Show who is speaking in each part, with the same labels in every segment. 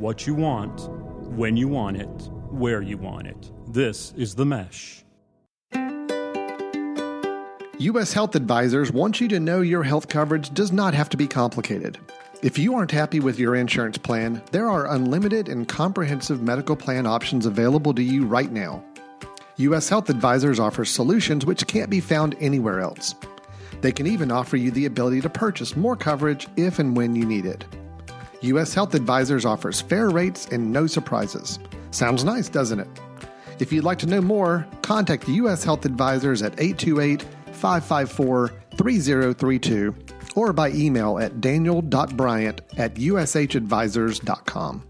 Speaker 1: what you want, when you want it, where you want it. This is The Mesh.
Speaker 2: U.S. Health Advisors wants you to know your health coverage does not have to be complicated. If you aren't happy with your insurance plan, there are unlimited and comprehensive medical plan options available to you right now. U.S. Health Advisors offers solutions which can't be found anywhere else. They can even offer you the ability to purchase more coverage if and when you need it. U.S. Health Advisors offers fair rates and no surprises. Sounds nice, doesn't it? If you'd like to know more, contact U.S. Health Advisors at 828 554 3032 or by email at daniel.bryant at ushadvisors.com.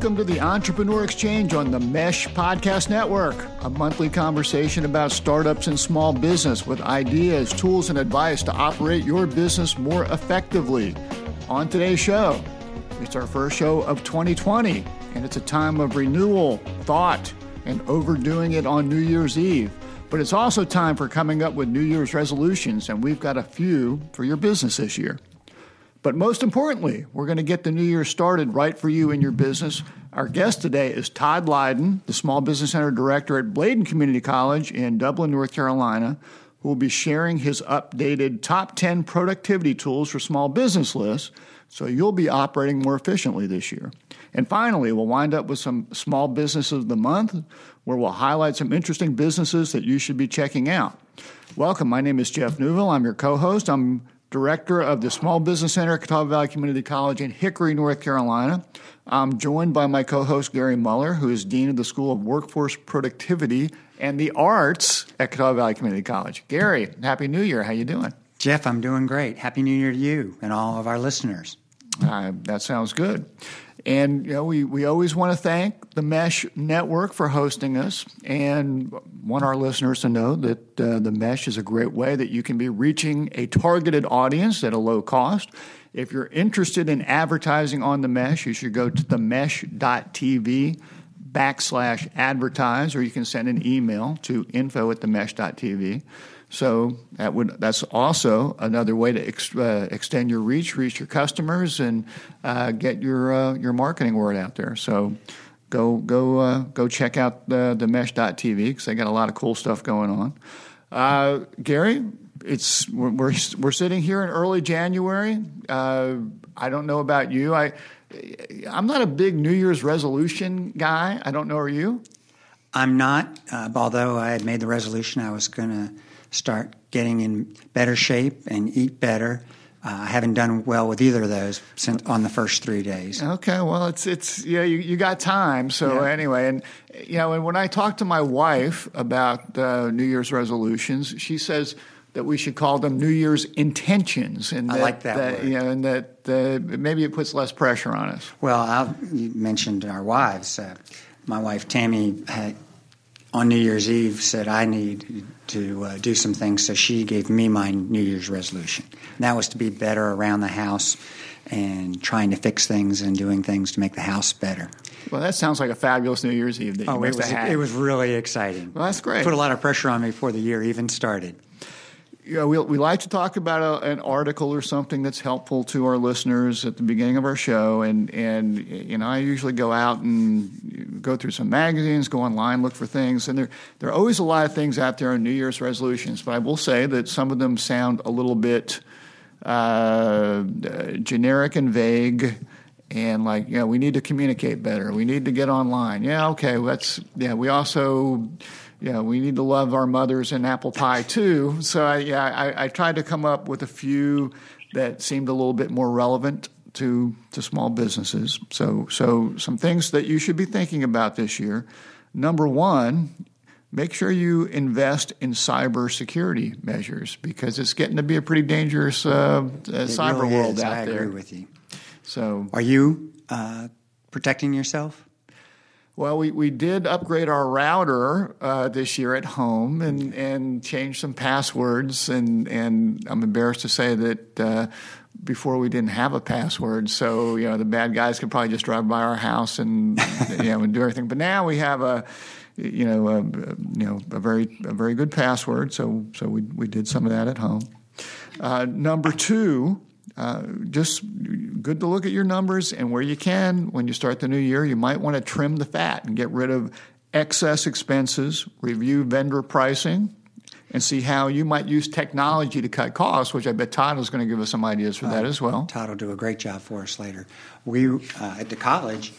Speaker 3: Welcome to the Entrepreneur Exchange on the Mesh Podcast Network, a monthly conversation about startups and small business with ideas, tools, and advice to operate your business more effectively. On today's show, it's our first show of 2020, and it's a time of renewal, thought, and overdoing it on New Year's Eve. But it's also time for coming up with New Year's resolutions, and we've got a few for your business this year. But most importantly, we're going to get the new year started right for you and your business. Our guest today is Todd Lydon, the Small Business Center Director at Bladen Community College in Dublin, North Carolina, who will be sharing his updated top 10 productivity tools for small business lists so you'll be operating more efficiently this year. And finally, we'll wind up with some small businesses of the month where we'll highlight some interesting businesses that you should be checking out. Welcome. My name is Jeff Newville. I'm your co host. I'm director of the Small Business Center at Catawba Valley Community College in Hickory, North Carolina. I'm joined by my co-host Gary Muller, who is dean of the School of Workforce Productivity and the Arts at Catawba Valley Community College. Gary, happy New Year! How you doing?
Speaker 4: Jeff, I'm doing great. Happy New Year to you and all of our listeners.
Speaker 3: Uh, that sounds good. And you know, we, we always want to thank the Mesh Network for hosting us, and want our listeners to know that uh, the Mesh is a great way that you can be reaching a targeted audience at a low cost. If you're interested in advertising on the Mesh, you should go to themesh.tv backslash advertise, or you can send an email to info at themesh.tv. So that would that's also another way to ex, uh, extend your reach, reach your customers, and uh, get your uh, your marketing word out there. So go go uh, go check out the, the mesh.tv because they got a lot of cool stuff going on. Uh, Gary, it's we're, we're, we're sitting here in early January. Uh, I don't know about you. I I'm not a big New Year's resolution guy. I don't know. Are you?
Speaker 4: I'm not. although I had made the resolution, I was going to start getting in better shape and eat better. Uh, I haven't done well with either of those since on the first three days.
Speaker 3: Okay, well, it's it's yeah, you, you got time. So yeah. anyway, and you know, and when I talk to my wife about uh, New Year's resolutions, she says that we should call them New Year's intentions.
Speaker 4: And I that, like that,
Speaker 3: that You know, and that uh, maybe it puts less pressure on us.
Speaker 4: Well, I'll, you mentioned our wives. Uh, my wife Tammy had on New Year's Eve said I need to uh, do some things, so she gave me my New Year's resolution. And that was to be better around the house and trying to fix things and doing things to make the house better.
Speaker 3: Well, that sounds like a fabulous New Year's Eve that you
Speaker 4: oh,
Speaker 3: must
Speaker 4: it was,
Speaker 3: have had.
Speaker 4: It was really exciting.
Speaker 3: Well, that's great.
Speaker 4: Put a lot of pressure on me before the year even started
Speaker 3: you know, we, we like to talk about a, an article or something that's helpful to our listeners at the beginning of our show. And, and, you know, I usually go out and go through some magazines, go online, look for things. And there, there are always a lot of things out there on New Year's resolutions. But I will say that some of them sound a little bit uh, generic and vague and like you know we need to communicate better we need to get online yeah okay that's yeah we also yeah, we need to love our mothers and apple pie too. So I, yeah, I, I tried to come up with a few that seemed a little bit more relevant to to small businesses. So so some things that you should be thinking about this year. Number one, make sure you invest in cybersecurity measures because it's getting to be a pretty dangerous uh, cyber
Speaker 4: really
Speaker 3: world
Speaker 4: is.
Speaker 3: out
Speaker 4: I
Speaker 3: there.
Speaker 4: I agree with you.
Speaker 3: So,
Speaker 4: are you uh, protecting yourself?
Speaker 3: Well, we, we did upgrade our router uh, this year at home and, and change some passwords. And, and I'm embarrassed to say that uh, before we didn't have a password, so you know the bad guys could probably just drive by our house and you know and do everything. But now we have a you know a, you know a very a very good password. So so we we did some of that at home. Uh, number two. Uh, just good to look at your numbers and where you can when you start the new year you might want to trim the fat and get rid of excess expenses review vendor pricing and see how you might use technology to cut costs, which I bet Todd is going to give us some ideas for uh, that as well.
Speaker 4: Todd will do a great job for us later. We, uh, at the college,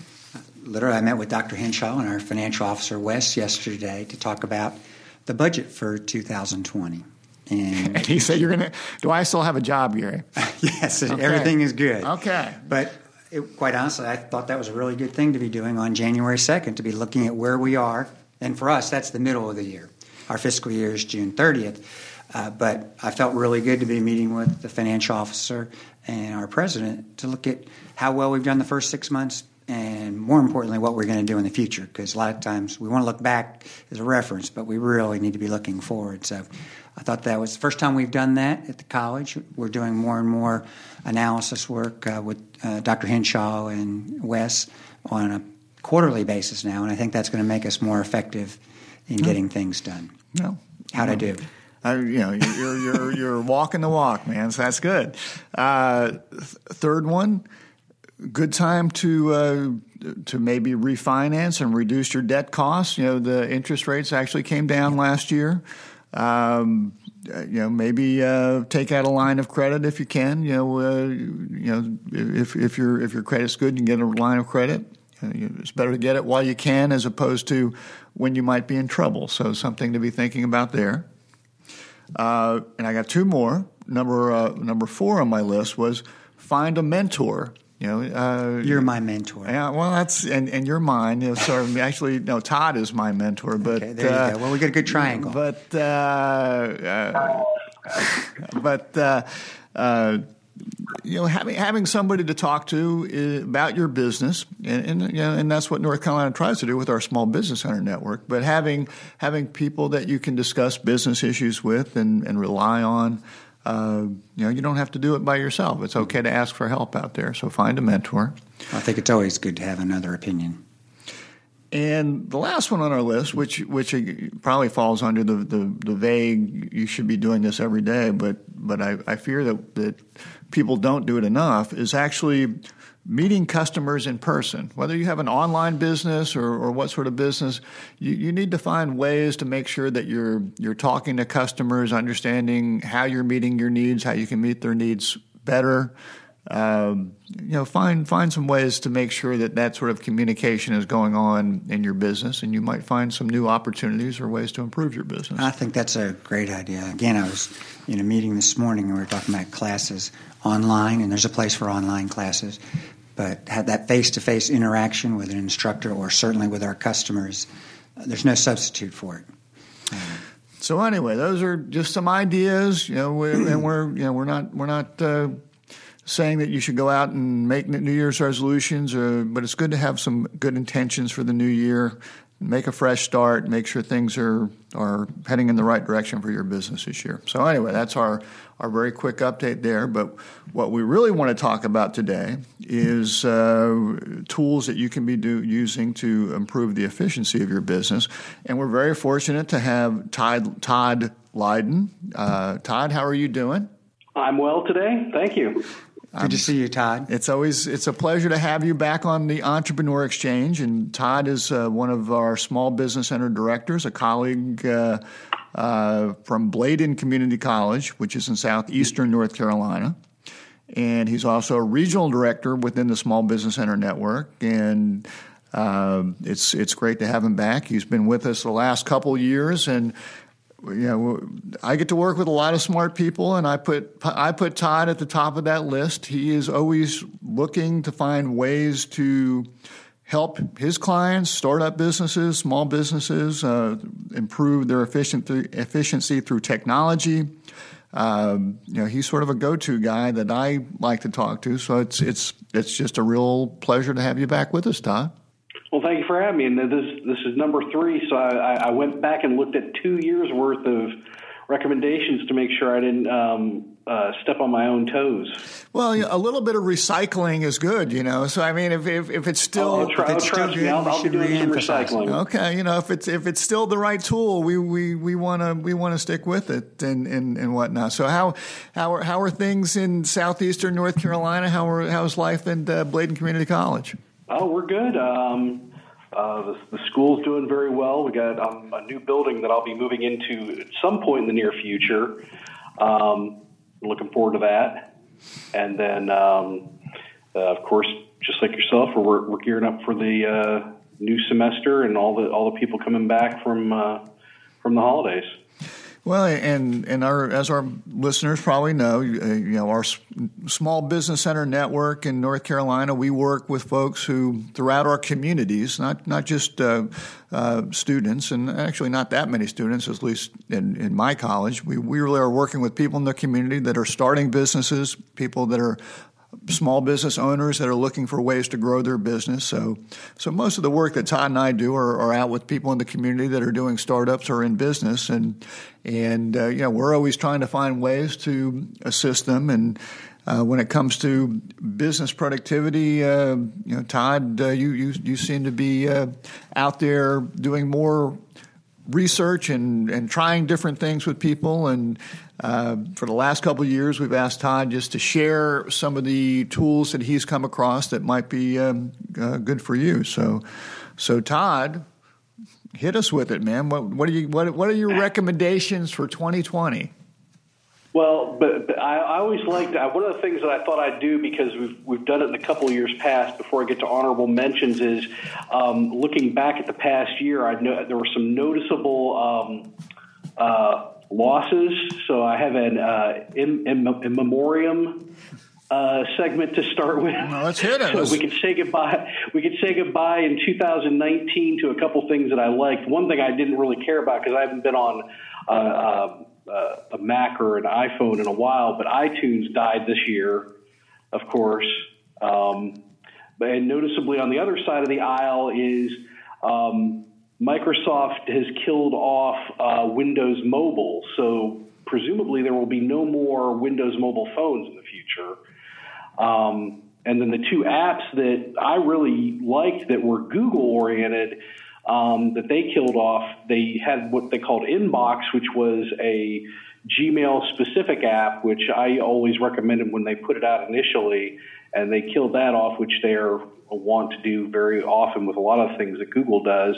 Speaker 4: literally, I met with Dr. Hinshaw and our financial officer, Wes, yesterday to talk about the budget for 2020.
Speaker 3: And, and he said, "You're going to. Do I still have a job, Gary?"
Speaker 4: yes, okay. everything is good.
Speaker 3: Okay,
Speaker 4: but it, quite honestly, I thought that was a really good thing to be doing on January 2nd to be looking at where we are, and for us, that's the middle of the year. Our fiscal year is June 30th. Uh, but I felt really good to be meeting with the financial officer and our president to look at how well we've done the first six months and more importantly, what we're going to do in the future. Because a lot of times we want to look back as a reference, but we really need to be looking forward. So I thought that was the first time we've done that at the college. We're doing more and more analysis work uh, with uh, Dr. Hinshaw and Wes on a quarterly basis now, and I think that's going to make us more effective in getting things done.
Speaker 3: No.
Speaker 4: How'd I do?
Speaker 3: Uh, you know, you're, you're, you're walking the walk, man. So that's good. Uh, th- third one, good time to uh, to maybe refinance and reduce your debt costs. You know, the interest rates actually came down last year. Um, you know, maybe uh, take out a line of credit if you can. You know, uh, you know, if if your if your credit's good, you can get a line of credit. It's better to get it while you can as opposed to when you might be in trouble. So something to be thinking about there. Uh, and I got two more. Number uh, number four on my list was find a mentor. You know,
Speaker 4: uh, you're my mentor.
Speaker 3: Yeah, well, that's and, and you're mine. You know, of actually, no, Todd is my mentor. But
Speaker 4: okay, there you uh, go. Well, we got a good triangle.
Speaker 3: But uh, uh, but you know, having having somebody to talk to uh, about your business, and, and, you know, and that's what North Carolina tries to do with our small business center network. But having having people that you can discuss business issues with and, and rely on, uh, you know, you don't have to do it by yourself. It's okay to ask for help out there. So find a mentor.
Speaker 4: I think it's always good to have another opinion.
Speaker 3: And the last one on our list, which which probably falls under the, the, the vague, you should be doing this every day, but but I, I fear that that people don't do it enough, is actually meeting customers in person. Whether you have an online business or, or what sort of business, you, you need to find ways to make sure that you're you're talking to customers, understanding how you're meeting your needs, how you can meet their needs better. Um, you know, find find some ways to make sure that that sort of communication is going on in your business, and you might find some new opportunities or ways to improve your business.
Speaker 4: I think that's a great idea. Again, I was in a meeting this morning, and we were talking about classes online, and there's a place for online classes, but have that face-to-face interaction with an instructor, or certainly with our customers, uh, there's no substitute for it.
Speaker 3: Um, so anyway, those are just some ideas, you know, and we're you know we're not we're not. Uh, saying that you should go out and make New Year's resolutions, or, but it's good to have some good intentions for the new year. Make a fresh start. Make sure things are are heading in the right direction for your business this year. So anyway, that's our our very quick update there. But what we really want to talk about today is uh, tools that you can be do, using to improve the efficiency of your business. And we're very fortunate to have Todd Todd Lydon. Uh, Todd, how are you doing?
Speaker 5: I'm well today. Thank you.
Speaker 4: Good um, to see you, Todd.
Speaker 3: It's always it's a pleasure to have you back on the Entrepreneur Exchange. And Todd is uh, one of our Small Business Center directors, a colleague uh, uh, from Bladen Community College, which is in southeastern North Carolina. And he's also a regional director within the Small Business Center network. And uh, it's it's great to have him back. He's been with us the last couple years, and you know, I get to work with a lot of smart people, and I put I put Todd at the top of that list. He is always looking to find ways to help his clients, startup businesses, small businesses, uh, improve their efficiency through technology. Um, you know, he's sort of a go-to guy that I like to talk to. So it's it's it's just a real pleasure to have you back with us, Todd.
Speaker 5: Well, thank you for having me. And this this is number three, so I, I went back and looked at two years worth of recommendations to make sure I didn't um, uh, step on my own toes.
Speaker 3: Well, a little bit of recycling is good, you know. So I mean, if if, if it's still,
Speaker 5: I'll, try,
Speaker 3: if it's
Speaker 5: I'll
Speaker 3: still good,
Speaker 5: I'll, I'll be doing some recycling.
Speaker 3: Okay, you know, if it's if it's still the right tool, we we we want to we want to stick with it and, and and whatnot. So how how are how are things in southeastern North Carolina? How are how's life in uh, Bladen Community College?
Speaker 5: Oh, we're good. Um, uh, the, the, school's doing very well. We got um, a new building that I'll be moving into at some point in the near future. Um, looking forward to that. And then, um, uh, of course, just like yourself, we're, we're gearing up for the uh, new semester and all the all the people coming back from uh, from the holidays.
Speaker 3: Well, and and our as our listeners probably know, uh, you know, our small business center network in North Carolina, we work with folks who throughout our communities, not not just uh, uh, students, and actually not that many students, at least in, in my college. We we really are working with people in the community that are starting businesses, people that are small business owners that are looking for ways to grow their business. So, so most of the work that Todd and I do are, are out with people in the community that are doing startups or in business, and and uh, you know we're always trying to find ways to assist them. And uh, when it comes to business productivity, uh, you know, Todd, uh, you you you seem to be uh, out there doing more research and, and trying different things with people. And uh, for the last couple of years, we've asked Todd just to share some of the tools that he's come across that might be um, uh, good for you. So, so Todd, hit us with it, man. What, what are you what, what are your recommendations for 2020?
Speaker 5: Well, but, but I, I always liked one of the things that I thought I'd do because we've we've done it in a couple of years past. Before I get to honorable mentions, is um, looking back at the past year. I know there were some noticeable um, uh, losses. So I have an uh, in, in, in memoriam uh, segment to start with.
Speaker 3: Well, let's hit it.
Speaker 5: so we could say goodbye. We could say goodbye in 2019 to a couple things that I liked. One thing I didn't really care about because I haven't been on. Uh, uh, a Mac or an iPhone in a while, but iTunes died this year, of course. Um, and noticeably on the other side of the aisle is um, Microsoft has killed off uh, Windows Mobile. So presumably there will be no more Windows Mobile phones in the future. Um, and then the two apps that I really liked that were Google oriented um, that they killed off, they had what they called Inbox, which was a Gmail specific app, which I always recommended when they put it out initially. And they killed that off, which they're want to do very often with a lot of things that Google does.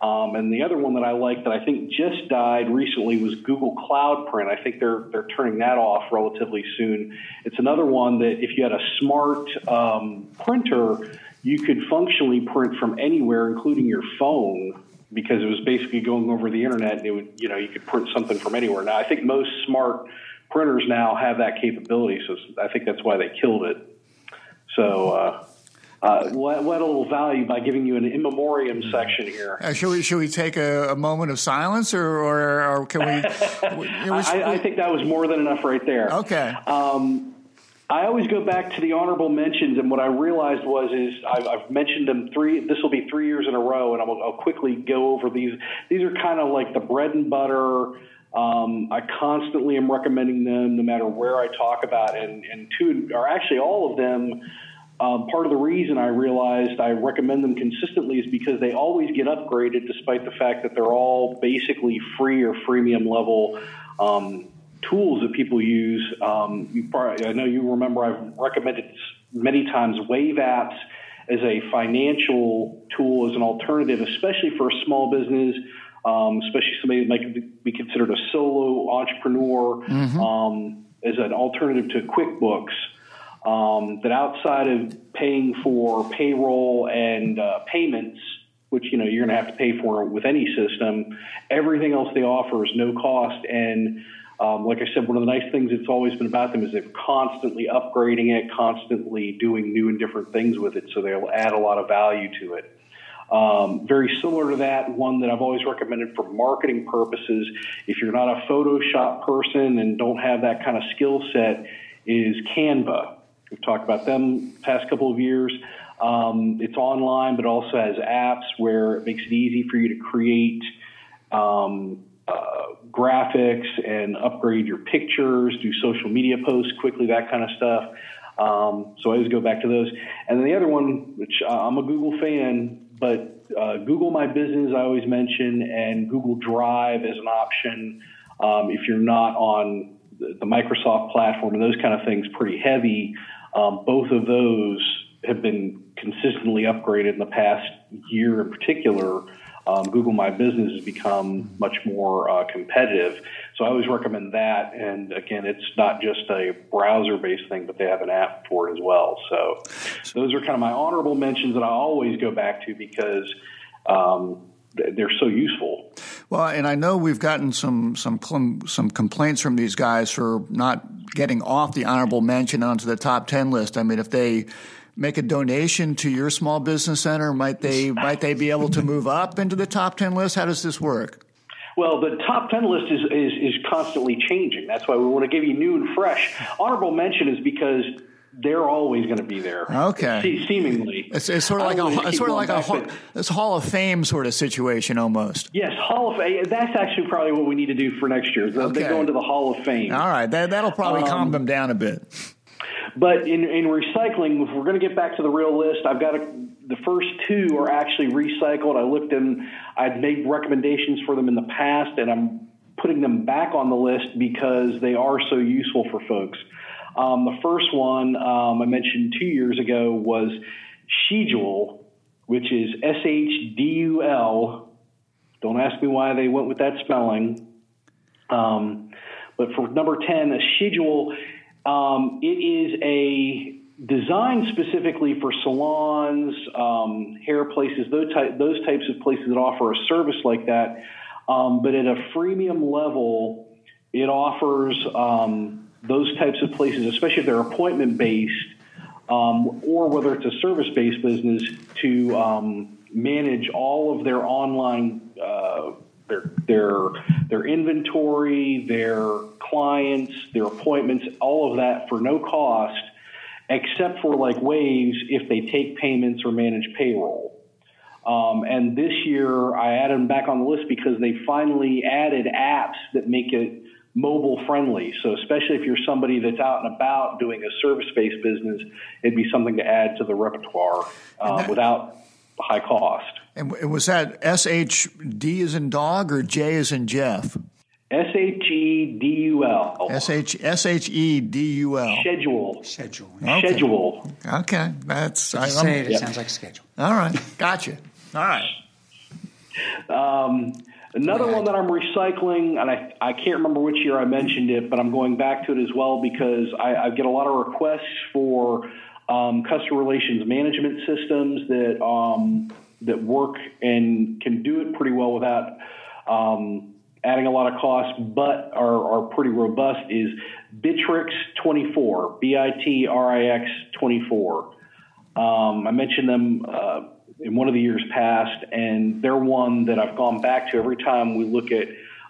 Speaker 5: Um, and the other one that I like that I think just died recently was Google Cloud Print. I think they're they're turning that off relatively soon. It's another one that if you had a smart um, printer, you could functionally print from anywhere, including your phone, because it was basically going over the internet. And it would you know you could print something from anywhere. Now I think most smart printers now have that capability, so I think that's why they killed it. So. Uh, uh, what, what, a little value by giving you an in memoriam section here.
Speaker 3: Uh, should we should we take a, a moment of silence, or, or, or can we?
Speaker 5: we I, I, think that was more than enough right there.
Speaker 3: Okay.
Speaker 5: Um, I always go back to the honorable mentions, and what I realized was is I've, I've mentioned them three. This will be three years in a row, and I'll, I'll quickly go over these. These are kind of like the bread and butter. Um, I constantly am recommending them, no matter where I talk about, and and two are actually all of them um, part of the reason I realized I recommend them consistently is because they always get upgraded, despite the fact that they're all basically free or freemium level um, tools that people use. Um, probably, I know you remember I've recommended many times Wave Apps as a financial tool as an alternative, especially for a small business. Um, especially somebody that might be considered a solo entrepreneur mm-hmm. Um, as an alternative to QuickBooks um, that outside of paying for payroll and uh, payments, which you know you're going to have to pay for with any system, everything else they offer is no cost. And um, like I said, one of the nice things that's always been about them is they're constantly upgrading it, constantly doing new and different things with it, so they'll add a lot of value to it. Um, very similar to that, one that I've always recommended for marketing purposes. If you're not a Photoshop person and don't have that kind of skill set, is Canva. We've talked about them past couple of years. Um, it's online, but also has apps where it makes it easy for you to create um, uh, graphics and upgrade your pictures, do social media posts quickly, that kind of stuff. Um, so I always go back to those. And then the other one, which uh, I'm a Google fan, but uh, Google My Business I always mention, and Google Drive as an option um, if you're not on the Microsoft platform and those kind of things pretty heavy. Um, both of those have been consistently upgraded in the past year in particular um, Google My Business has become much more uh, competitive. So I always recommend that. And again, it's not just a browser based thing, but they have an app for it as well. So, those are kind of my honorable mentions that I always go back to because um, they're so useful.
Speaker 3: Well, and I know we've gotten some some some complaints from these guys for not getting off the honorable mention onto the top ten list. I mean, if they make a donation to your small business center? Might they might they be able to move up into the top ten list? How does this work?
Speaker 5: Well, the top 10 list is, is, is constantly changing. That's why we want to give you new and fresh. Honorable mention is because they're always going to be there.
Speaker 3: Okay.
Speaker 5: Se- seemingly.
Speaker 3: It's, it's, sort of like a, it's sort of like a hall, it's Hall of Fame sort of situation almost.
Speaker 5: Yes, Hall of Fame. That's actually probably what we need to do for next year. Okay. They go into the Hall of Fame.
Speaker 3: All right. That, that'll probably um, calm them down a bit.
Speaker 5: But in, in recycling, if we're going to get back to the real list, I've got a, the first two are actually recycled. I looked and I've made recommendations for them in the past, and I'm putting them back on the list because they are so useful for folks. Um, the first one um, I mentioned two years ago was Shedul, which is S H D U L. Don't ask me why they went with that spelling. Um, but for number 10, a Shedul um, it is a design specifically for salons, um, hair places, those, type, those types of places that offer a service like that. Um, but at a freemium level, it offers um, those types of places, especially if they're appointment based, um, or whether it's a service based business, to um, manage all of their online. Uh, their their their inventory, their clients, their appointments, all of that for no cost, except for like Waves if they take payments or manage payroll. Um, and this year, I added them back on the list because they finally added apps that make it mobile friendly. So, especially if you're somebody that's out and about doing a service based business, it'd be something to add to the repertoire uh, without high cost.
Speaker 3: And was that S H D as in dog or J as in Jeff?
Speaker 5: S H E D U L.
Speaker 3: S H S H E D U L.
Speaker 5: Schedule.
Speaker 4: Schedule.
Speaker 5: Okay. Schedule.
Speaker 3: Okay, that's.
Speaker 4: I, say it, it sounds like schedule.
Speaker 3: All right, gotcha. All right.
Speaker 5: Um, another one that I'm recycling, and I, I can't remember which year I mentioned it, but I'm going back to it as well because I, I get a lot of requests for um, customer relations management systems that um, that work and can do it pretty well without um, adding a lot of cost, but are, are pretty robust. Is Bitrix 24, B I T R I X 24. Um, I mentioned them uh, in one of the years past, and they're one that I've gone back to every time we look at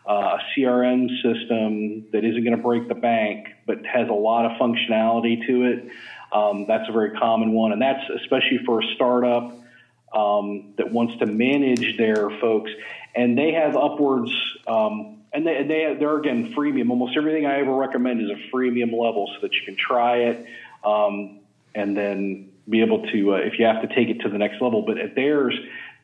Speaker 5: uh, a CRM system that isn't going to break the bank, but has a lot of functionality to it. Um, that's a very common one, and that's especially for a startup um, that wants to manage their folks, and they have upwards. Um, and they, they they're again freemium. Almost everything I ever recommend is a freemium level, so that you can try it, um, and then be able to uh, if you have to take it to the next level. But at theirs,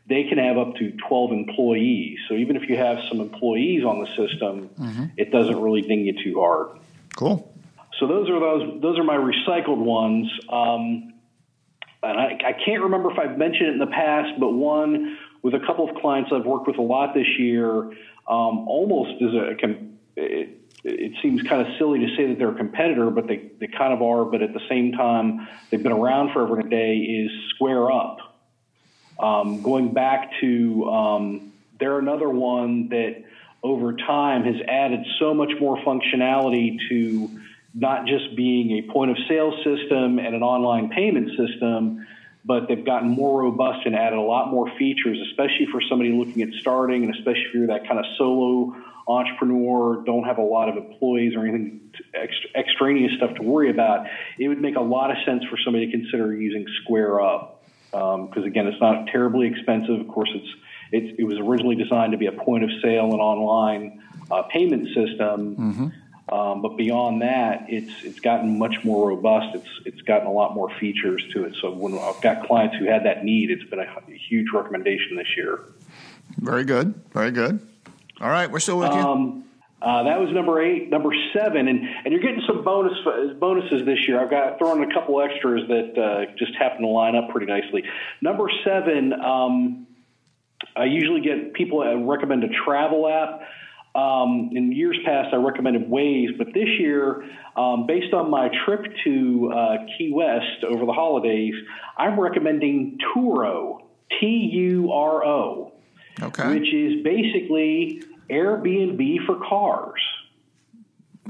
Speaker 5: they can have up to 12 employees. So even if you have some employees on the system, mm-hmm. it doesn't really ding you too hard.
Speaker 3: Cool.
Speaker 5: So those are those those are my recycled ones. Um, and I, I can't remember if I've mentioned it in the past, but one with a couple of clients I've worked with a lot this year, um, almost as a it, it seems kind of silly to say that they're a competitor, but they, they kind of are. But at the same time, they've been around forever and a day. Is Square Up? Um, going back to um, they're another one that over time has added so much more functionality to not just being a point of sale system and an online payment system, but they've gotten more robust and added a lot more features, especially for somebody looking at starting, and especially if you're that kind of solo entrepreneur, don't have a lot of employees or anything extraneous stuff to worry about. It would make a lot of sense for somebody to consider using Square Up because um, again, it's not terribly expensive. Of course, it's, it's it was originally designed to be a point of sale and online uh, payment system.
Speaker 3: Mm-hmm.
Speaker 5: Um, but beyond that, it's it's gotten much more robust. It's it's gotten a lot more features to it. So when I've got clients who had that need, it's been a, a huge recommendation this year.
Speaker 3: Very good. Very good. All right, we're still with you.
Speaker 5: Um, uh, that was number eight. Number seven, and, and you're getting some bonus bonuses this year. I've got thrown a couple extras that uh, just happen to line up pretty nicely. Number seven, um, I usually get people recommend a travel app. Um, in years past, I recommended Waze, but this year, um, based on my trip to uh, Key West over the holidays, I'm recommending Turo, T U R O,
Speaker 3: Okay.
Speaker 5: which is basically Airbnb for cars.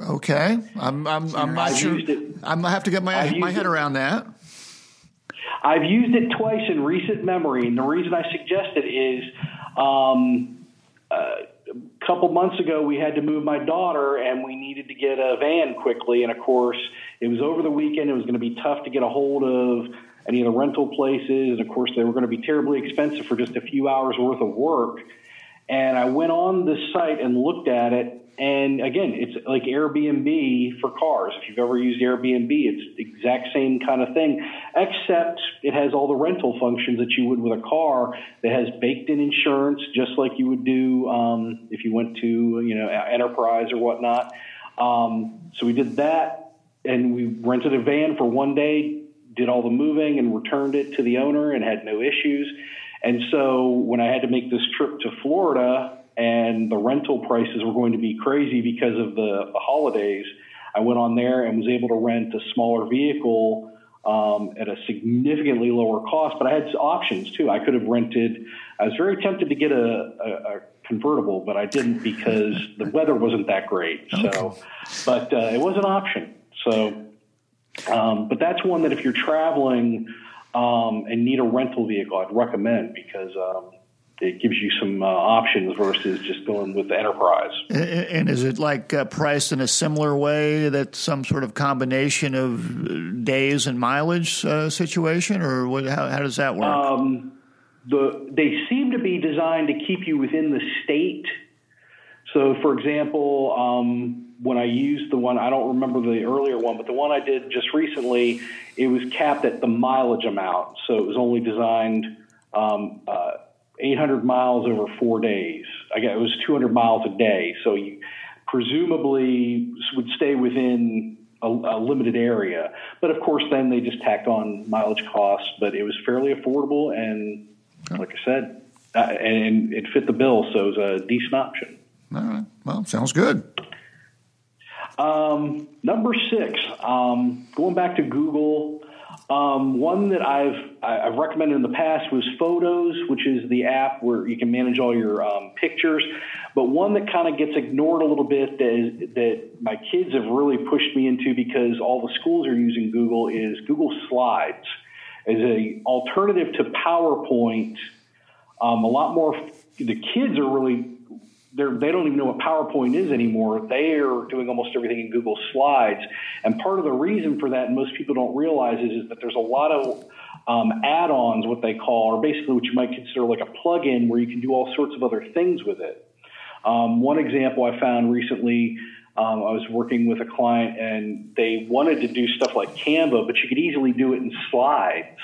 Speaker 3: Okay. I'm I'm I'm not sure.
Speaker 5: it.
Speaker 3: I'm gonna have to get my my head
Speaker 5: it.
Speaker 3: around that.
Speaker 5: I've used it twice in recent memory, and the reason I suggest it is um, uh, a couple months ago we had to move my daughter, and we needed to get a van quickly. And of course, it was over the weekend; it was going to be tough to get a hold of any of the rental places, and of course, they were going to be terribly expensive for just a few hours worth of work. And I went on this site and looked at it. And again, it's like Airbnb for cars. If you've ever used Airbnb, it's the exact same kind of thing, except it has all the rental functions that you would with a car. It has baked in insurance, just like you would do um, if you went to you know Enterprise or whatnot. Um, so we did that, and we rented a van for one day, did all the moving, and returned it to the owner, and had no issues. And so when I had to make this trip to Florida and the rental prices were going to be crazy because of the, the holidays, I went on there and was able to rent a smaller vehicle um, at a significantly lower cost. But I had options too. I could have rented. I was very tempted to get a, a, a convertible, but I didn't because the weather wasn't that great. So, but uh, it was an option. So, um, but that's one that if you're traveling um, and need a rental vehicle, I'd recommend because um, it gives you some uh, options versus just going with the Enterprise.
Speaker 3: And is it like uh, priced in a similar way that some sort of combination of uh, days and mileage uh, situation, or what, how, how does that work?
Speaker 5: Um, the they seem to be designed to keep you within the state. So, for example, um, when I used the one, I don't remember the earlier one, but the one I did just recently, it was capped at the mileage amount. So it was only designed um, uh, 800 miles over four days. I guess it was 200 miles a day. So you presumably would stay within a, a limited area. But of course, then they just tacked on mileage costs. But it was fairly affordable, and like I said, uh, and it fit the bill, so it was a decent option.
Speaker 3: All right. Well, sounds good.
Speaker 5: Um, number six, um, going back to Google, um, one that I've I've recommended in the past was Photos, which is the app where you can manage all your um, pictures. But one that kind of gets ignored a little bit that, is, that my kids have really pushed me into because all the schools are using Google is Google Slides as a alternative to PowerPoint. Um, a lot more. The kids are really they're, they don't even know what PowerPoint is anymore. They are doing almost everything in Google Slides. And part of the reason for that, and most people don't realize, is, is that there's a lot of um, add ons, what they call, or basically what you might consider like a plug in where you can do all sorts of other things with it. Um, one example I found recently. Um, I was working with a client and they wanted to do stuff like Canva, but you could easily do it in slides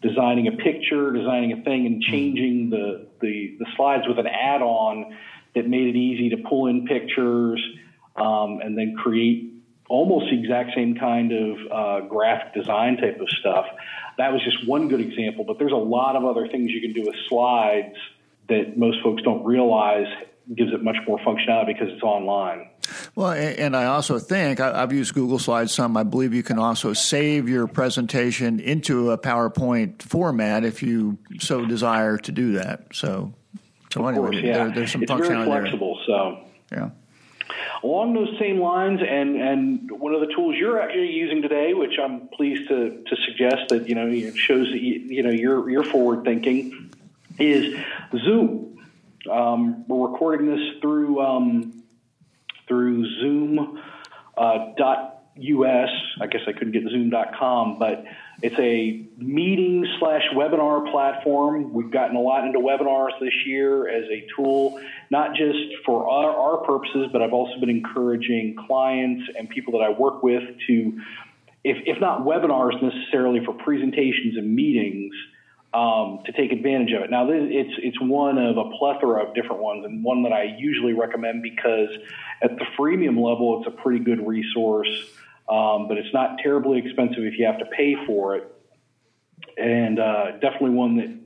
Speaker 5: designing a picture, designing a thing, and changing the, the, the slides with an add on that made it easy to pull in pictures um, and then create almost the exact same kind of uh, graphic design type of stuff. That was just one good example, but there's a lot of other things you can do with slides that most folks don't realize gives it much more functionality because it's online.
Speaker 3: Well, and I also think I've used Google Slides some. I believe you can also save your presentation into a PowerPoint format if you so desire to do that. So, so
Speaker 5: Of
Speaker 3: anyway,
Speaker 5: course, yeah.
Speaker 3: there, there's some
Speaker 5: it's very
Speaker 3: functionality there.
Speaker 5: flexible, so.
Speaker 3: Yeah.
Speaker 5: Along those same lines, and, and one of the tools you're actually using today, which I'm pleased to, to suggest that you know it shows that you, you know you're you're forward thinking, is Zoom. Um, we're recording this through um, through Zoom uh, dot US. I guess I couldn't get Zoom.com, but it's a meeting slash webinar platform. We've gotten a lot into webinars this year as a tool, not just for our, our purposes, but I've also been encouraging clients and people that I work with to, if, if not webinars necessarily for presentations and meetings, um, to take advantage of it. Now, it's it's one of a plethora of different ones, and one that I usually recommend because at the freemium level, it's a pretty good resource um, but it's not terribly expensive if you have to pay for it. And uh, definitely one that,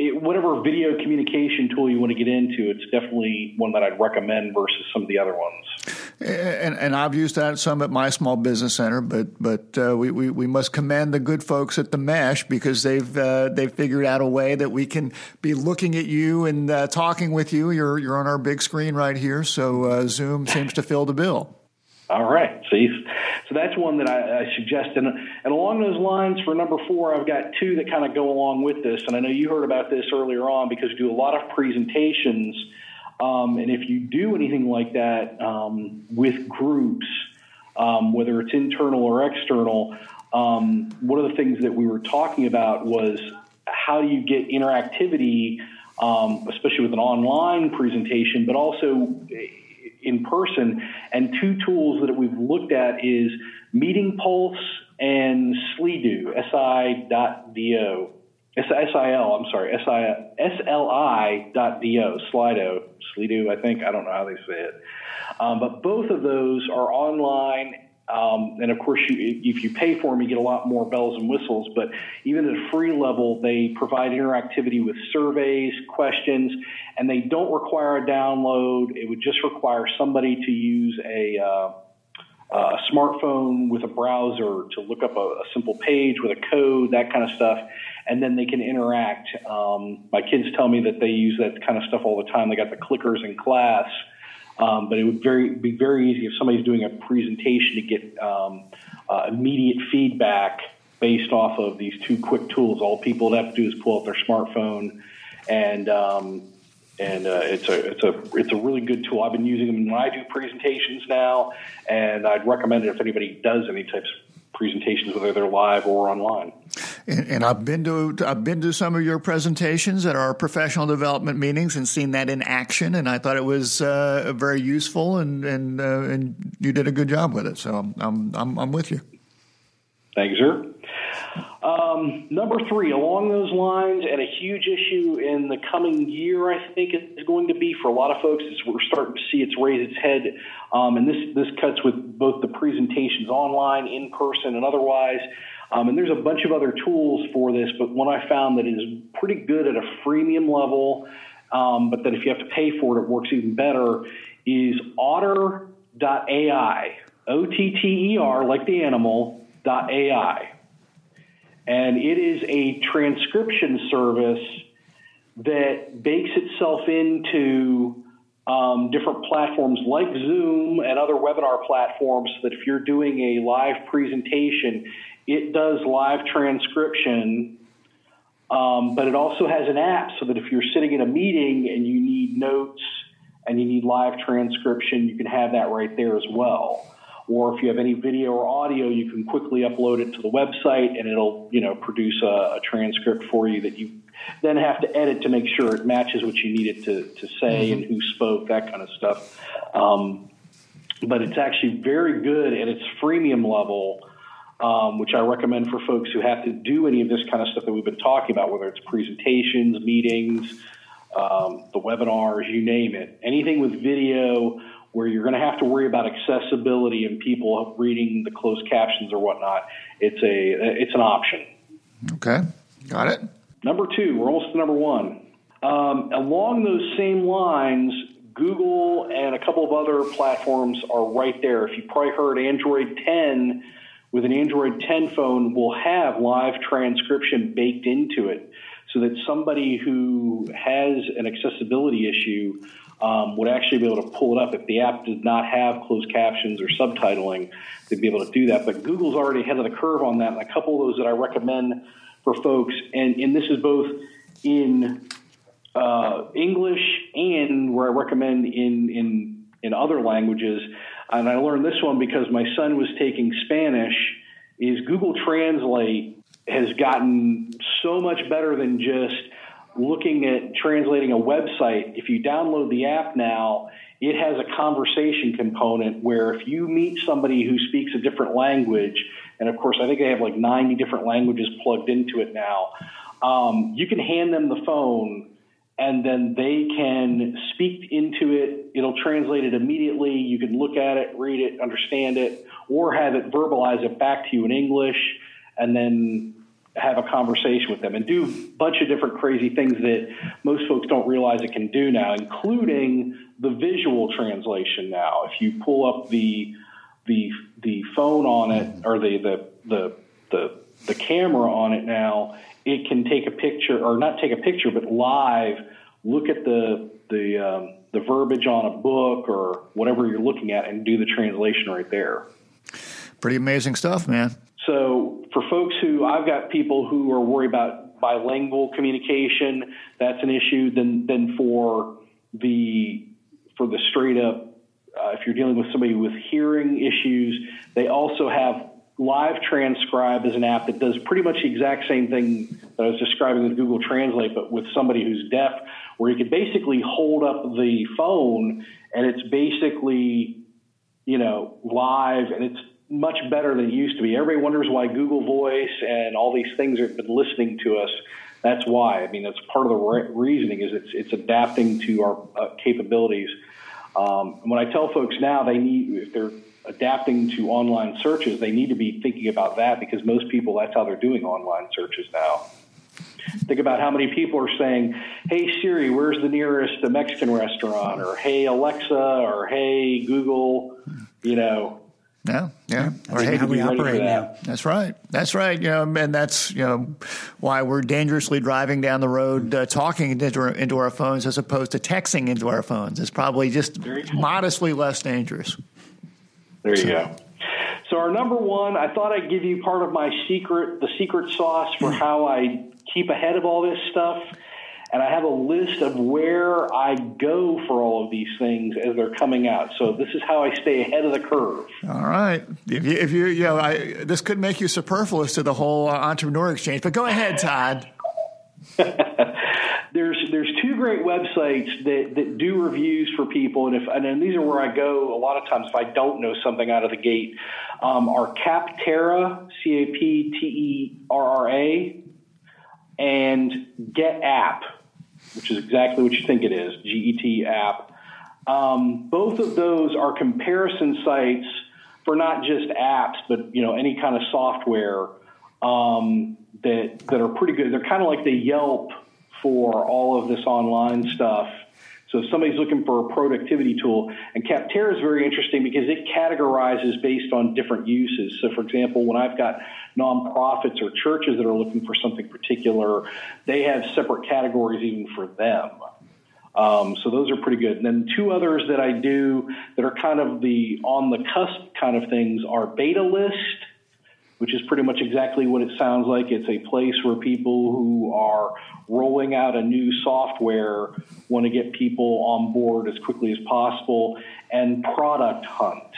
Speaker 5: it, whatever video communication tool you want to get into, it's definitely one that I'd recommend versus some of the other ones.
Speaker 3: And, and I've used that some at my small business center, but but uh, we, we, we must commend the good folks at the Mesh because they've uh, they've figured out a way that we can be looking at you and uh, talking with you. You're you're on our big screen right here, so uh, Zoom seems to fill the bill.
Speaker 5: All right. See, so that's one that I, I suggest. And, and along those lines, for number four, I've got two that kind of go along with this. And I know you heard about this earlier on because we do a lot of presentations. Um, and if you do anything like that um, with groups, um, whether it's internal or external, um, one of the things that we were talking about was how do you get interactivity, um, especially with an online presentation, but also in person. And two tools that we've looked at is Meeting Pulse and Slido, sli.do. S-I-L, I'm sorry, S-I-S-L-I dot D-O, Slido, Slido, I think, I don't know how they say it. Um, but both of those are online um, and of course, you, if you pay for them, you get a lot more bells and whistles. But even at a free level, they provide interactivity with surveys, questions, and they don't require a download. It would just require somebody to use a, uh, a smartphone with a browser to look up a, a, simple page with a code, that kind of stuff, and then they can interact. Um, my kids tell me that they use that kind of stuff all the time. They got the clickers in class um, but it would very be very easy if somebody's doing a presentation to get um, uh, immediate feedback based off of these two quick tools. All people would have to do is pull out their smartphone, and um, and uh, it's a it's a it's a really good tool. I've been using them when I do presentations now, and I'd recommend it if anybody does any types presentations, whether they're live or online.
Speaker 3: And, and, I've been to I've been to some of your presentations at our professional development meetings and seen that in action, and I thought it was uh, very useful, and and uh, and you did a good job with it. So I'm I'm I'm with you.
Speaker 5: Thanks, sir. Um, number three, along those lines, and a huge issue in the coming year, I think is going to be for a lot of folks is we're starting to see it's raise its head, um, and this this cuts with both the presentations online, in person, and otherwise. Um, and there's a bunch of other tools for this, but one I found that is pretty good at a freemium level, um, but that if you have to pay for it, it works even better, is otter.ai. O T T E R, like the animal, .ai. And it is a transcription service that bakes itself into um, different platforms like Zoom and other webinar platforms so that if you're doing a live presentation, it does live transcription, um, but it also has an app so that if you're sitting in a meeting and you need notes and you need live transcription, you can have that right there as well. Or if you have any video or audio, you can quickly upload it to the website and it'll, you know, produce a, a transcript for you that you then have to edit to make sure it matches what you need it to, to say mm-hmm. and who spoke, that kind of stuff. Um, but it's actually very good at its freemium level um, which I recommend for folks who have to do any of this kind of stuff that we've been talking about, whether it's presentations, meetings, um, the webinars, you name it. Anything with video where you're going to have to worry about accessibility and people reading the closed captions or whatnot, it's a it's an option.
Speaker 3: Okay, got it.
Speaker 5: Number two, we're almost to number one. Um, along those same lines, Google and a couple of other platforms are right there. If you probably heard Android 10 with an Android 10 phone will have live transcription baked into it so that somebody who has an accessibility issue um, would actually be able to pull it up. If the app does not have closed captions or subtitling, they'd be able to do that. But Google's already ahead of the curve on that, and a couple of those that I recommend for folks, and, and this is both in uh, English and where I recommend in, in in other languages. And I learned this one because my son was taking Spanish. Is Google Translate has gotten so much better than just looking at translating a website. If you download the app now, it has a conversation component where if you meet somebody who speaks a different language, and of course, I think they have like 90 different languages plugged into it now, um, you can hand them the phone and then they can speak into it. It'll translate it immediately. You can look at it, read it, understand it, or have it verbalize it back to you in English, and then have a conversation with them and do a bunch of different crazy things that most folks don't realize it can do now, including the visual translation now. If you pull up the the the phone on it or the the the the, the camera on it now, it can take a picture or not take a picture, but live look at the the um, the verbiage on a book or whatever you're looking at and do the translation right there.
Speaker 3: Pretty amazing stuff, man.
Speaker 5: So for folks who I've got people who are worried about bilingual communication, that's an issue. Then then for the for the straight up, uh, if you're dealing with somebody with hearing issues, they also have Live Transcribe as an app that does pretty much the exact same thing that I was describing with Google Translate, but with somebody who's deaf, where you could basically hold up the phone and it's basically, you know, live and it's much better than it used to be. Everybody wonders why Google Voice and all these things have been listening to us. That's why. I mean, that's part of the re- reasoning is it's it's adapting to our uh, capabilities. Um, when I tell folks now they need if they're adapting to online searches, they need to be thinking about that because most people that's how they're doing online searches now. Think about how many people are saying, "Hey Siri, where's the nearest Mexican restaurant?" or "Hey Alexa," or "Hey Google." You know,
Speaker 3: yeah, yeah.
Speaker 4: Or hey, how we operate now.
Speaker 3: That's right. That's right. You know, and that's you know why we're dangerously driving down the road, uh, talking into our, into our phones as opposed to texting into our phones. It's probably just modestly less dangerous.
Speaker 5: There you so. go. So our number one, I thought I'd give you part of my secret, the secret sauce for how I keep ahead of all this stuff and I have a list of where I go for all of these things as they're coming out. So this is how I stay ahead of the curve.
Speaker 3: All right. If you, if you, you know, I, this could make you superfluous to the whole uh, entrepreneur exchange, but go ahead, Todd.
Speaker 5: there's there's two great websites that, that do reviews for people, and if and these are where I go a lot of times if I don't know something out of the gate. Um, are Capterra, C A P T E R R A, and Get App which is exactly what you think it is, GET app. Um, both of those are comparison sites for not just apps, but you know any kind of software um, that that are pretty good. They're kind of like the Yelp for all of this online stuff. So if somebody's looking for a productivity tool, and Capterra is very interesting because it categorizes based on different uses. So for example, when I've got nonprofits or churches that are looking for something particular, they have separate categories even for them. Um, so those are pretty good. And then two others that I do that are kind of the on the cusp kind of things are Beta List, which is pretty much exactly what it sounds like. It's a place where people who are rolling out a new software want to get people on board as quickly as possible. And Product Hunt.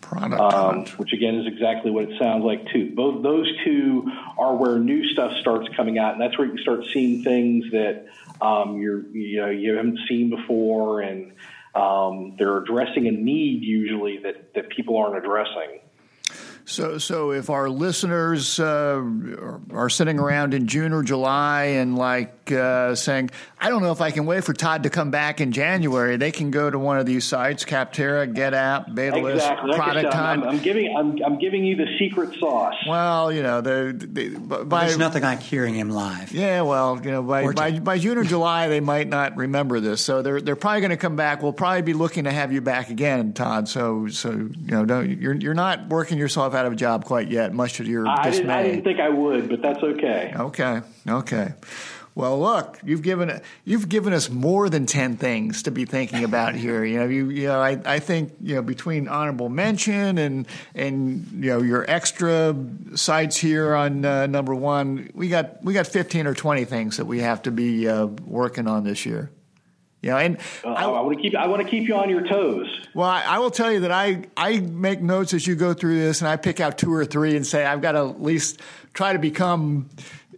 Speaker 3: Product um,
Speaker 5: which again is exactly what it sounds like too. Both those two are where new stuff starts coming out, and that's where you start seeing things that um, you're you know you haven't seen before, and um, they're addressing a need usually that that people aren't addressing.
Speaker 3: So, so if our listeners uh, are sitting around in June or July and like uh, saying, "I don't know if I can wait for Todd to come back in January," they can go to one of these sites: Capterra, GetApp, BetaList,
Speaker 5: exactly. like
Speaker 3: Product
Speaker 5: said, I'm, I'm, giving I'm, I'm, giving you the secret sauce.
Speaker 3: Well, you know, the, the
Speaker 4: by, there's nothing like hearing him live.
Speaker 3: Yeah, well, you know, by, by, by June or July, they might not remember this, so they're they're probably going to come back. We'll probably be looking to have you back again, Todd. So, so you know, don't, you're you're not working yourself out of a job quite yet, much to your
Speaker 5: I
Speaker 3: dismay.
Speaker 5: Didn't, I didn't think I would, but that's okay.
Speaker 3: Okay, okay. Well, look, you've given you've given us more than ten things to be thinking about here. You know, you, you know, I, I think you know between honorable mention and and you know your extra sites here on uh, number one, we got we got fifteen or twenty things that we have to be uh, working on this year. You know, and
Speaker 5: uh, I, I want to keep I want to keep you on your toes.
Speaker 3: Well, I, I, will tell you that I I make notes as you go through this, and I pick out two or three and say I've got to at least try to become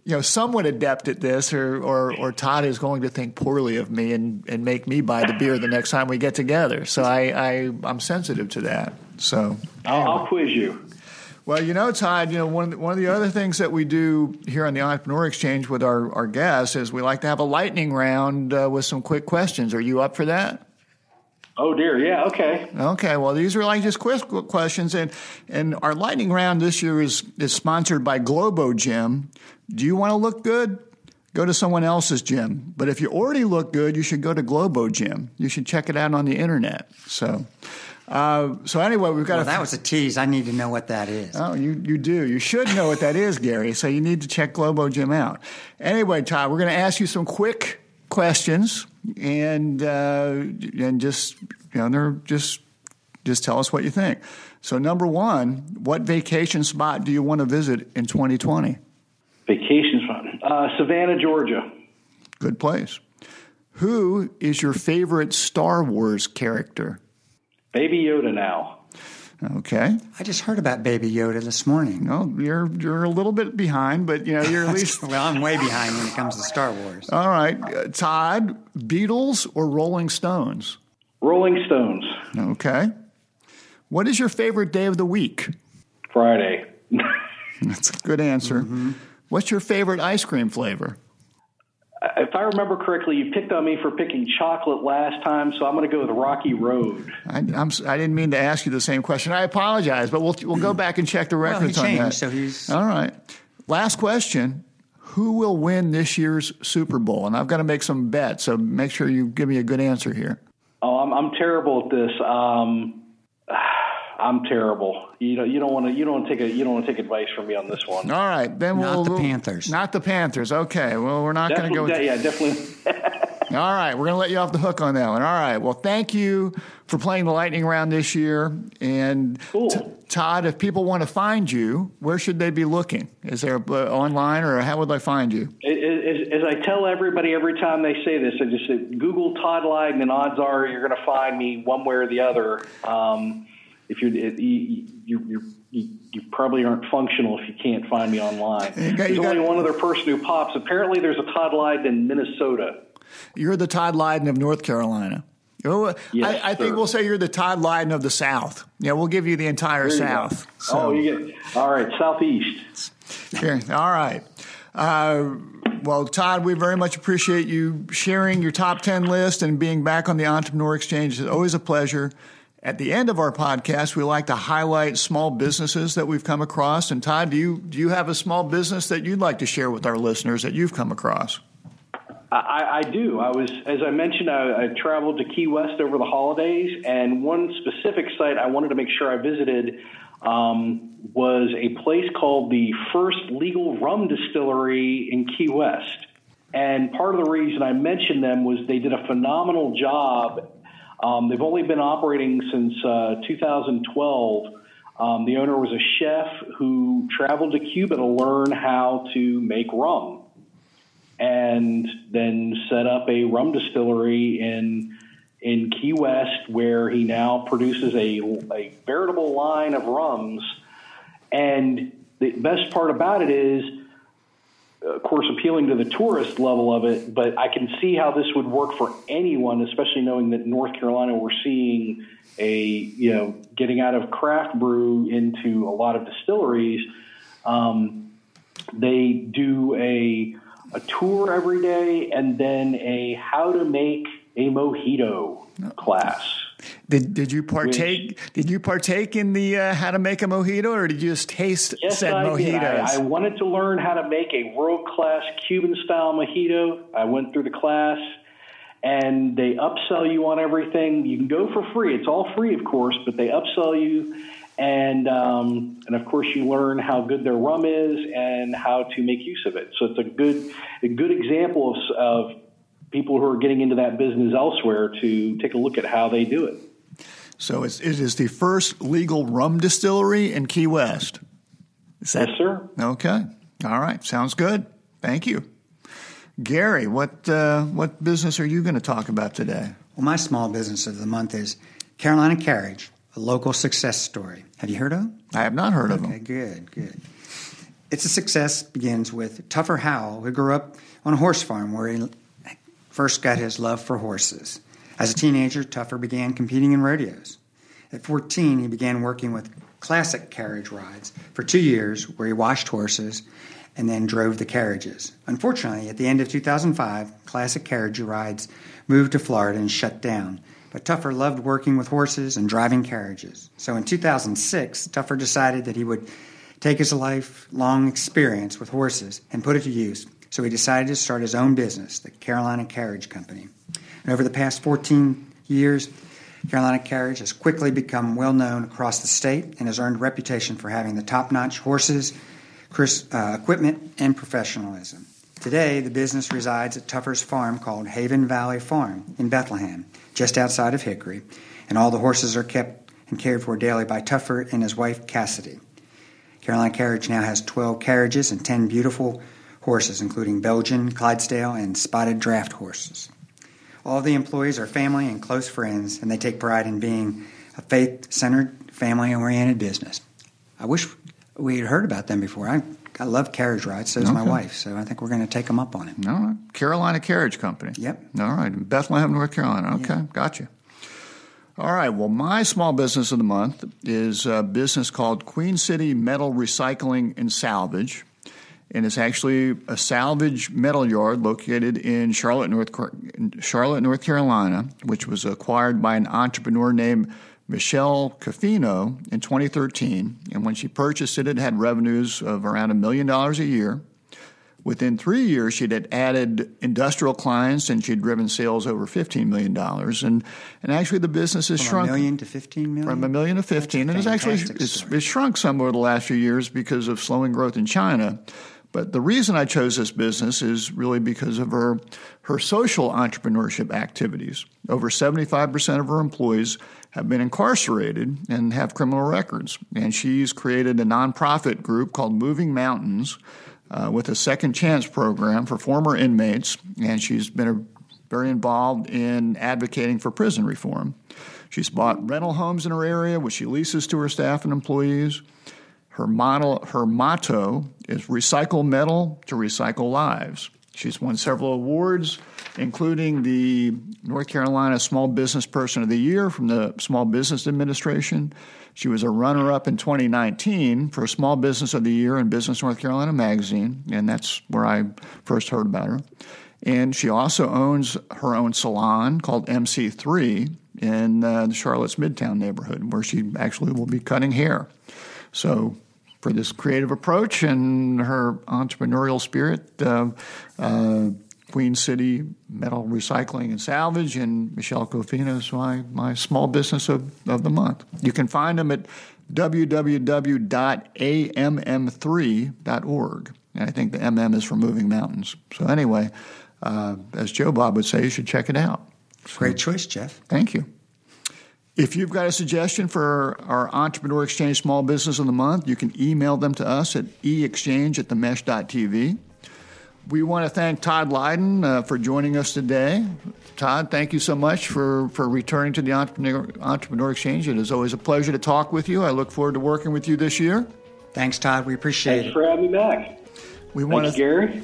Speaker 3: you know somewhat adept at this, or or, or Todd is going to think poorly of me and, and make me buy the beer the next time we get together. So I, I I'm sensitive to that. So
Speaker 5: I'll, I'll quiz you.
Speaker 3: Well, you know, Todd, you know, one of, the, one of the other things that we do here on the Entrepreneur Exchange with our, our guests is we like to have a lightning round uh, with some quick questions. Are you up for that?
Speaker 5: Oh dear, yeah, okay.
Speaker 3: Okay, well, these are like just quick questions, and and our lightning round this year is is sponsored by Globo Gym. Do you want to look good? Go to someone else's gym. But if you already look good, you should go to Globo Gym. You should check it out on the internet. So. Uh, so anyway, we've got.
Speaker 4: Well, that was a tease. I need to know what that is.
Speaker 3: Oh, you you do. You should know what that is, Gary. So you need to check Globo Gym out. Anyway, Todd, we're going to ask you some quick questions, and uh, and just you know, just just tell us what you think. So, number one, what vacation spot do you want to visit in 2020?
Speaker 5: Vacation spot, uh, Savannah, Georgia.
Speaker 3: Good place. Who is your favorite Star Wars character?
Speaker 5: Baby Yoda now.
Speaker 3: Okay.
Speaker 4: I just heard about Baby Yoda this morning.
Speaker 3: No, you're you're a little bit behind, but you know you're at least.
Speaker 4: well, I'm way behind when it comes to Star Wars.
Speaker 3: All right, uh, Todd, Beatles or Rolling Stones?
Speaker 5: Rolling Stones.
Speaker 3: Okay. What is your favorite day of the week?
Speaker 5: Friday.
Speaker 3: That's a good answer. Mm-hmm. What's your favorite ice cream flavor?
Speaker 5: If I remember correctly, you picked on me for picking chocolate last time, so I'm going to go with Rocky Road.
Speaker 3: I, I'm, I did not mean to ask you the same question. I apologize, but we'll we'll go back and check the records
Speaker 4: well,
Speaker 3: changed,
Speaker 4: on
Speaker 3: that.
Speaker 4: So he's
Speaker 3: all right. Last question: Who will win this year's Super Bowl? And I've got to make some bets, so make sure you give me a good answer here.
Speaker 5: Oh, I'm, I'm terrible at this. Um, I'm terrible. You know, you don't want to. You don't want to take a. You don't want to take advice from me on this one.
Speaker 3: All right, then
Speaker 4: not
Speaker 3: we'll.
Speaker 4: the Panthers.
Speaker 3: Not the Panthers. Okay. Well, we're not going to go. With
Speaker 5: yeah, definitely.
Speaker 3: All right, we're going to let you off the hook on that one. All right. Well, thank you for playing the lightning round this year. And
Speaker 5: cool.
Speaker 3: t- Todd, if people want to find you, where should they be looking? Is there uh, online, or how would they find you?
Speaker 5: As, as, I tell everybody every time they say this, I just say Google Todd Lyden, and odds are you're going to find me one way or the other. Um, if you're you, you, you, you, probably aren't functional if you can't find me online. Got, there's only got, one other person who pops. Apparently, there's a Todd Lyden in Minnesota.
Speaker 3: You're the Todd Lyden of North Carolina. Oh,
Speaker 5: yes,
Speaker 3: I, I think we'll say you're the Todd Lyden of the South. Yeah, we'll give you the entire South.
Speaker 5: So. Oh, you get all right, Southeast.
Speaker 3: Here, all right. Uh, well, Todd, we very much appreciate you sharing your top 10 list and being back on the Entrepreneur Exchange. It's always a pleasure. At the end of our podcast, we like to highlight small businesses that we've come across. And Todd, do you do you have a small business that you'd like to share with our listeners that you've come across?
Speaker 5: I, I do. I was, as I mentioned, I, I traveled to Key West over the holidays, and one specific site I wanted to make sure I visited um, was a place called the First Legal Rum Distillery in Key West. And part of the reason I mentioned them was they did a phenomenal job um, they've only been operating since uh, 2012. Um, the owner was a chef who traveled to Cuba to learn how to make rum and then set up a rum distillery in in Key West where he now produces a, a veritable line of rums. And the best part about it is of course, appealing to the tourist level of it, but I can see how this would work for anyone, especially knowing that North Carolina we're seeing a you know getting out of craft brew into a lot of distilleries. Um, they do a a tour every day and then a how to make a mojito class.
Speaker 3: Did did you partake? Which, did you partake in the uh, how to make a mojito, or did you just taste
Speaker 5: yes,
Speaker 3: said
Speaker 5: I
Speaker 3: mojitos? Did.
Speaker 5: I, I wanted to learn how to make a world class Cuban style mojito. I went through the class, and they upsell you on everything. You can go for free. It's all free, of course, but they upsell you, and um, and of course you learn how good their rum is and how to make use of it. So it's a good a good example of, of people who are getting into that business elsewhere to take a look at how they do it.
Speaker 3: So it's, it is the first legal rum distillery in Key West.
Speaker 5: Is that, yes, sir.
Speaker 3: Okay. All right. Sounds good. Thank you. Gary, what uh, what business are you going to talk about today?
Speaker 4: Well, my small business of the month is Carolina Carriage, a local success story. Have you heard of them?
Speaker 3: I have not heard of them.
Speaker 4: Okay, good, good. Its a success begins with Tuffer Howell, who grew up on a horse farm where he first got his love for horses. As a teenager, Tuffer began competing in rodeos. At 14, he began working with classic carriage rides for two years, where he washed horses and then drove the carriages. Unfortunately, at the end of 2005, classic carriage rides moved to Florida and shut down. But Tuffer loved working with horses and driving carriages. So in 2006, Tuffer decided that he would take his lifelong experience with horses and put it to use. So he decided to start his own business, the Carolina Carriage Company. And over the past 14 years, Carolina Carriage has quickly become well known across the state and has earned a reputation for having the top notch horses, uh, equipment, and professionalism. Today, the business resides at Tuffer's farm called Haven Valley Farm in Bethlehem, just outside of Hickory, and all the horses are kept and cared for daily by Tuffer and his wife Cassidy. Carolina Carriage now has 12 carriages and 10 beautiful horses, including Belgian, Clydesdale, and spotted draft horses. All the employees are family and close friends, and they take pride in being a faith centered, family oriented business. I wish we had heard about them before. I, I love carriage rides, so does my wife, so I think we're going to take them up on it.
Speaker 3: All right. Carolina Carriage Company.
Speaker 4: Yep.
Speaker 3: All right. Bethlehem, North Carolina. Okay. Gotcha. All right. Well, my small business of the month is a business called Queen City Metal Recycling and Salvage. And it's actually a salvage metal yard located in Charlotte, North, Charlotte, North Carolina, which was acquired by an entrepreneur named Michelle Cafino in 2013. And when she purchased it, it had revenues of around a million dollars a year. Within three years, she'd had added industrial clients and she'd driven sales over $15 million. And, and actually, the business has
Speaker 4: From
Speaker 3: shrunk
Speaker 4: a million to 15 million?
Speaker 3: from a million to 15. And it's actually it's, it's shrunk some over the last few years because of slowing growth in China. But the reason I chose this business is really because of her, her social entrepreneurship activities. Over 75% of her employees have been incarcerated and have criminal records. And she's created a nonprofit group called Moving Mountains uh, with a second chance program for former inmates. And she's been a, very involved in advocating for prison reform. She's bought rental homes in her area, which she leases to her staff and employees. Her, model, her motto is recycle metal to recycle lives. She's won several awards, including the North Carolina Small Business Person of the Year from the Small Business Administration. She was a runner up in 2019 for Small Business of the Year in Business North Carolina magazine, and that's where I first heard about her. And she also owns her own salon called MC3 in uh, the Charlotte's Midtown neighborhood, where she actually will be cutting hair. So, for this creative approach and her entrepreneurial spirit, uh, uh, Queen City Metal Recycling and Salvage and Michelle Cofina is my, my small business of, of the month. You can find them at www.amm3.org. And I think the MM is for Moving Mountains. So, anyway, uh, as Joe Bob would say, you should check it out.
Speaker 4: Great choice, Jeff.
Speaker 3: Thank you. If you've got a suggestion for our Entrepreneur Exchange Small Business of the Month, you can email them to us at eexchange at themesh.tv. We want to thank Todd Lyden uh, for joining us today. Todd, thank you so much for, for returning to the Entrepreneur, Entrepreneur Exchange. It is always a pleasure to talk with you. I look forward to working with you this year.
Speaker 4: Thanks, Todd. We appreciate
Speaker 5: Thanks
Speaker 4: it.
Speaker 5: for having me back.
Speaker 3: We want
Speaker 5: Thanks,
Speaker 3: to
Speaker 5: Gary.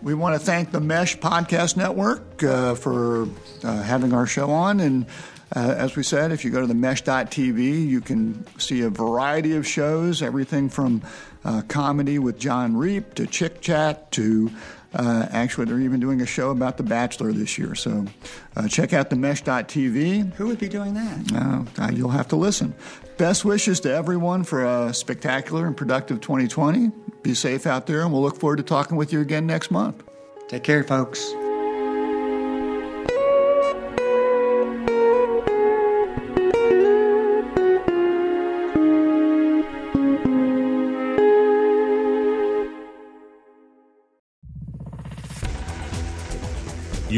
Speaker 3: We want to thank the Mesh Podcast Network uh, for uh, having our show on. And uh, as we said, if you go to the mesh.tv, you can see a variety of shows, everything from uh, comedy with John Reap to Chick Chat to uh, actually, they're even doing a show about The Bachelor this year. So uh, check out the mesh.tv.
Speaker 4: Who would be doing that?
Speaker 3: Uh, you'll have to listen. Best wishes to everyone for a spectacular and productive 2020. Be safe out there, and we'll look forward to talking with you again next month.
Speaker 4: Take care, folks.